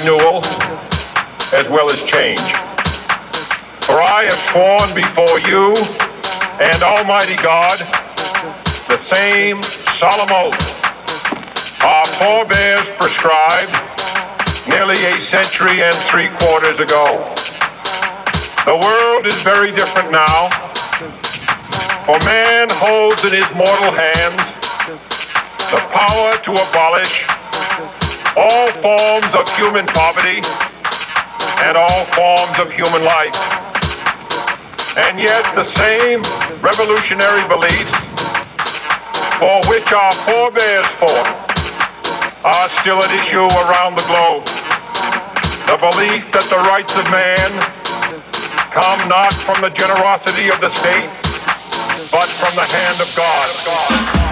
renewal as well as change. For I have sworn before you and Almighty God the same solemn oath our forebears prescribed nearly a century and three quarters ago. The world is very different now, for man holds in his mortal hands the power to abolish all forms of human poverty and all forms of human life. And yet the same revolutionary beliefs for which our forebears fought are still at issue around the globe. The belief that the rights of man come not from the generosity of the state, but from the hand of God.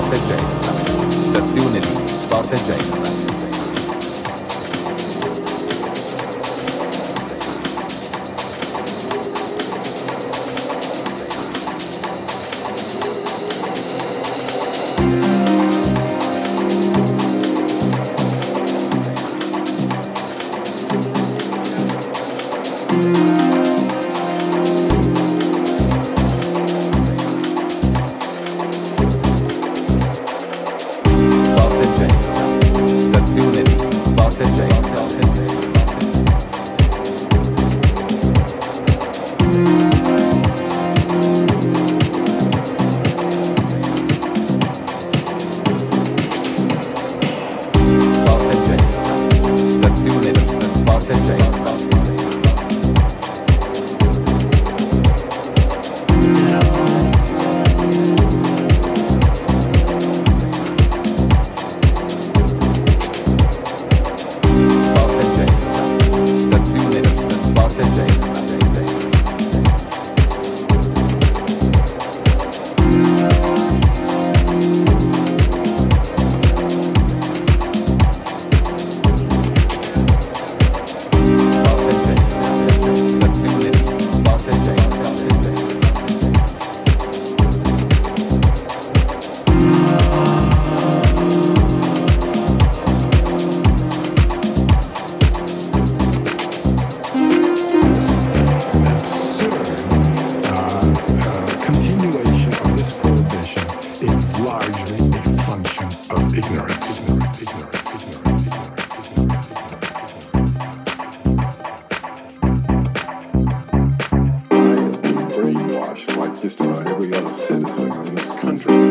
Sport Jazz. Stazione di Sport Jazz. country.